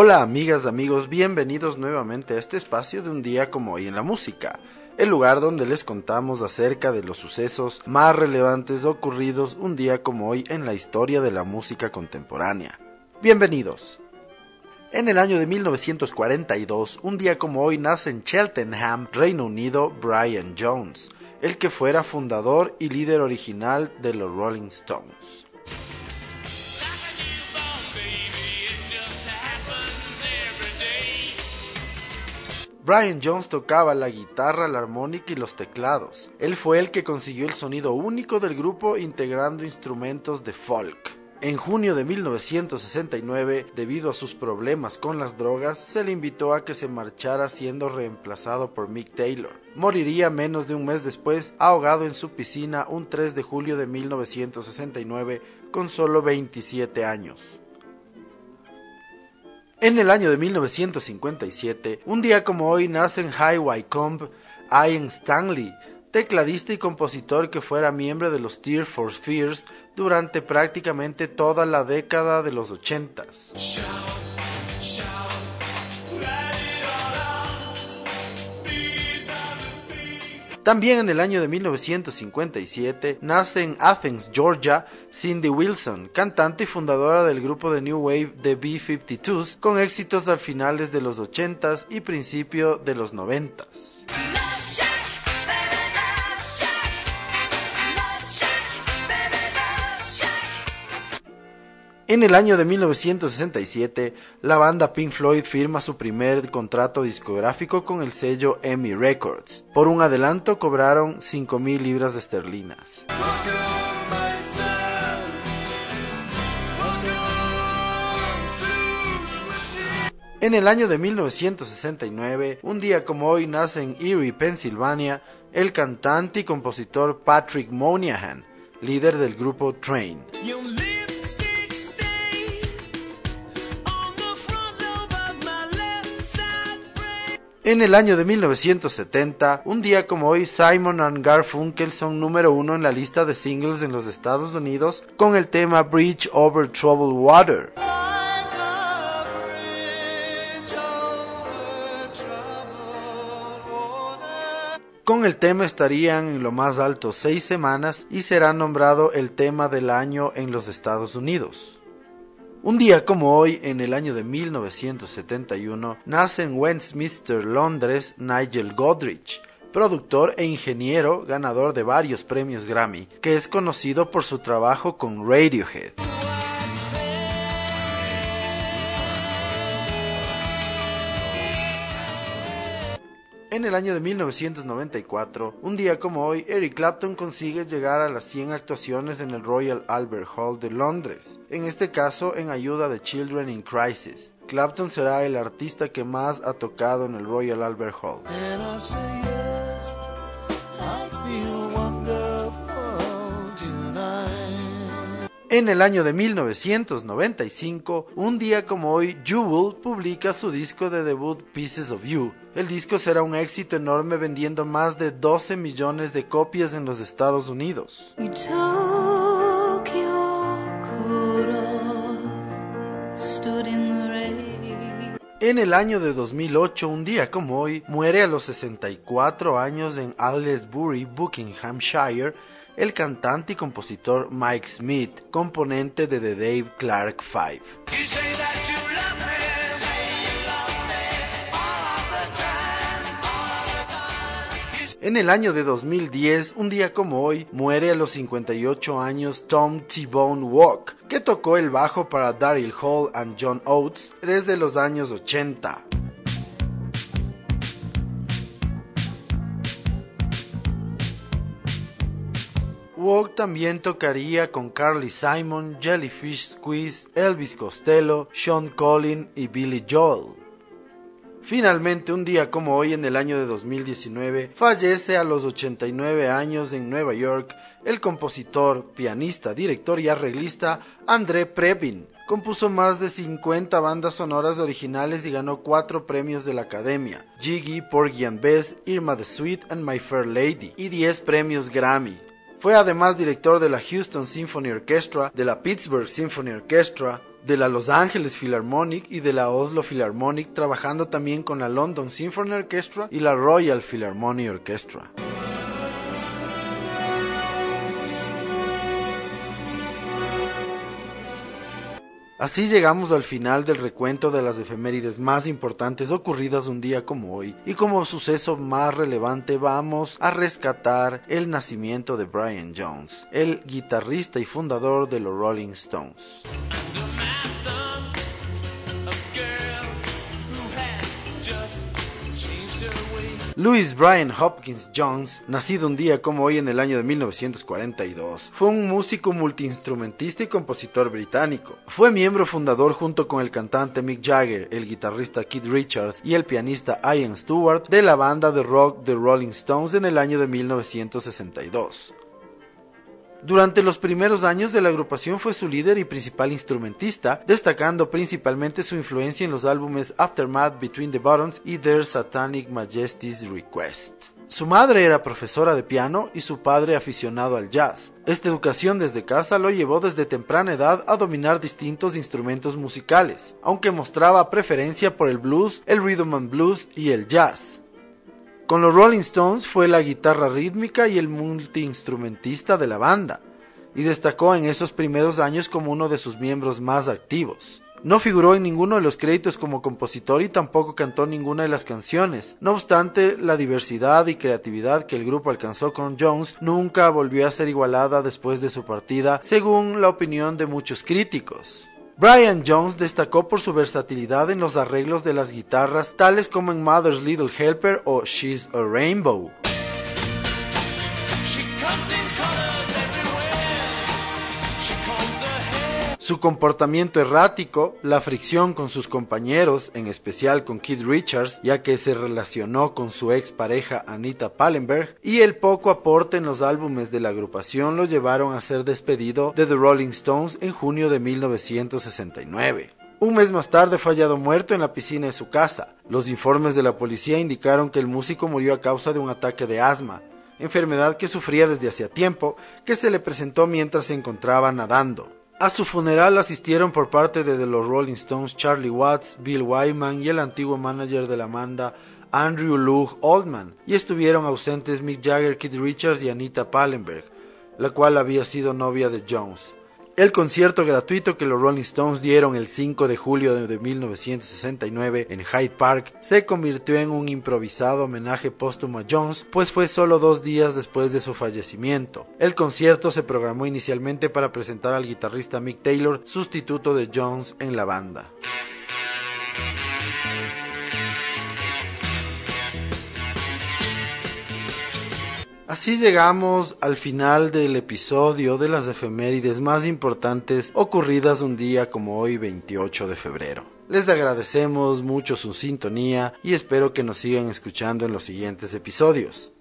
Hola amigas, amigos, bienvenidos nuevamente a este espacio de un día como hoy en la música, el lugar donde les contamos acerca de los sucesos más relevantes ocurridos un día como hoy en la historia de la música contemporánea. Bienvenidos. En el año de 1942, un día como hoy nace en Cheltenham, Reino Unido, Brian Jones, el que fuera fundador y líder original de los Rolling Stones. Brian Jones tocaba la guitarra, la armónica y los teclados. Él fue el que consiguió el sonido único del grupo integrando instrumentos de folk. En junio de 1969, debido a sus problemas con las drogas, se le invitó a que se marchara siendo reemplazado por Mick Taylor. Moriría menos de un mes después, ahogado en su piscina un 3 de julio de 1969, con solo 27 años. En el año de 1957, un día como hoy, nace en High Wycombe Ian Stanley, tecladista y compositor que fuera miembro de los Tears for Fears durante prácticamente toda la década de los ochentas. También en el año de 1957 nace en Athens, Georgia, Cindy Wilson, cantante y fundadora del grupo de New Wave The B-52s, con éxitos al finales de los 80s y principio de los 90s. En el año de 1967, la banda Pink Floyd firma su primer contrato discográfico con el sello EMI Records. Por un adelanto cobraron 5.000 libras esterlinas. En el año de 1969, un día como hoy nace en Erie, Pensilvania, el cantante y compositor Patrick Moynihan, líder del grupo Train. En el año de 1970, un día como hoy, Simon and Garfunkel son número uno en la lista de singles en los Estados Unidos con el tema Bridge Over Troubled Water. Con el tema estarían en lo más alto seis semanas y será nombrado el tema del año en los Estados Unidos. Un día como hoy, en el año de 1971, nace en Westminster, Londres, Nigel Godrich, productor e ingeniero ganador de varios premios Grammy, que es conocido por su trabajo con Radiohead. En el año de 1994, un día como hoy, Eric Clapton consigue llegar a las 100 actuaciones en el Royal Albert Hall de Londres, en este caso en ayuda de Children in Crisis. Clapton será el artista que más ha tocado en el Royal Albert Hall. En el año de 1995, un día como hoy, Jewel publica su disco de debut Pieces of You. El disco será un éxito enorme vendiendo más de 12 millones de copias en los Estados Unidos. En el año de 2008, un día como hoy, muere a los 64 años en Aylesbury, Buckinghamshire, el cantante y compositor Mike Smith, componente de The Dave Clark Five. En el año de 2010, un día como hoy, muere a los 58 años Tom T-Bone Walk, que tocó el bajo para Daryl Hall and John Oates desde los años 80. Walk también tocaría con Carly Simon, Jellyfish Squeeze, Elvis Costello, Sean Collin y Billy Joel. Finalmente, un día como hoy en el año de 2019, fallece a los 89 años en Nueva York el compositor, pianista, director y arreglista André Previn. Compuso más de 50 bandas sonoras originales y ganó 4 premios de la Academia, Jiggy, Porgy and Bess, Irma the Sweet and My Fair Lady, y 10 premios Grammy. Fue además director de la Houston Symphony Orchestra, de la Pittsburgh Symphony Orchestra, de la Los Angeles Philharmonic y de la Oslo Philharmonic, trabajando también con la London Symphony Orchestra y la Royal Philharmonic Orchestra. Así llegamos al final del recuento de las efemérides más importantes ocurridas un día como hoy, y como suceso más relevante vamos a rescatar el nacimiento de Brian Jones, el guitarrista y fundador de los Rolling Stones. Louis Brian Hopkins Jones, nacido un día como hoy en el año de 1942, fue un músico multiinstrumentista y compositor británico. Fue miembro fundador junto con el cantante Mick Jagger, el guitarrista Keith Richards y el pianista Ian Stewart de la banda de rock The Rolling Stones en el año de 1962. Durante los primeros años de la agrupación fue su líder y principal instrumentista, destacando principalmente su influencia en los álbumes Aftermath, Between the Buttons y Their Satanic Majesty's Request. Su madre era profesora de piano y su padre aficionado al jazz. Esta educación desde casa lo llevó desde temprana edad a dominar distintos instrumentos musicales, aunque mostraba preferencia por el blues, el rhythm and blues y el jazz. Con los Rolling Stones fue la guitarra rítmica y el multiinstrumentista de la banda, y destacó en esos primeros años como uno de sus miembros más activos. No figuró en ninguno de los créditos como compositor y tampoco cantó ninguna de las canciones. No obstante, la diversidad y creatividad que el grupo alcanzó con Jones nunca volvió a ser igualada después de su partida, según la opinión de muchos críticos. Brian Jones destacó por su versatilidad en los arreglos de las guitarras, tales como en Mother's Little Helper o She's a Rainbow. Su comportamiento errático, la fricción con sus compañeros, en especial con Keith Richards, ya que se relacionó con su ex pareja Anita Pallenberg, y el poco aporte en los álbumes de la agrupación lo llevaron a ser despedido de The Rolling Stones en junio de 1969. Un mes más tarde fue hallado muerto en la piscina de su casa. Los informes de la policía indicaron que el músico murió a causa de un ataque de asma, enfermedad que sufría desde hacía tiempo, que se le presentó mientras se encontraba nadando. A su funeral asistieron por parte de los Rolling Stones Charlie Watts, Bill Wyman y el antiguo manager de la banda Andrew Lug Oldman, y estuvieron ausentes Mick Jagger, Keith Richards y Anita Pallenberg, la cual había sido novia de Jones. El concierto gratuito que los Rolling Stones dieron el 5 de julio de 1969 en Hyde Park se convirtió en un improvisado homenaje póstumo a Jones, pues fue solo dos días después de su fallecimiento. El concierto se programó inicialmente para presentar al guitarrista Mick Taylor, sustituto de Jones en la banda. Así llegamos al final del episodio de las efemérides más importantes ocurridas un día como hoy 28 de febrero. Les agradecemos mucho su sintonía y espero que nos sigan escuchando en los siguientes episodios.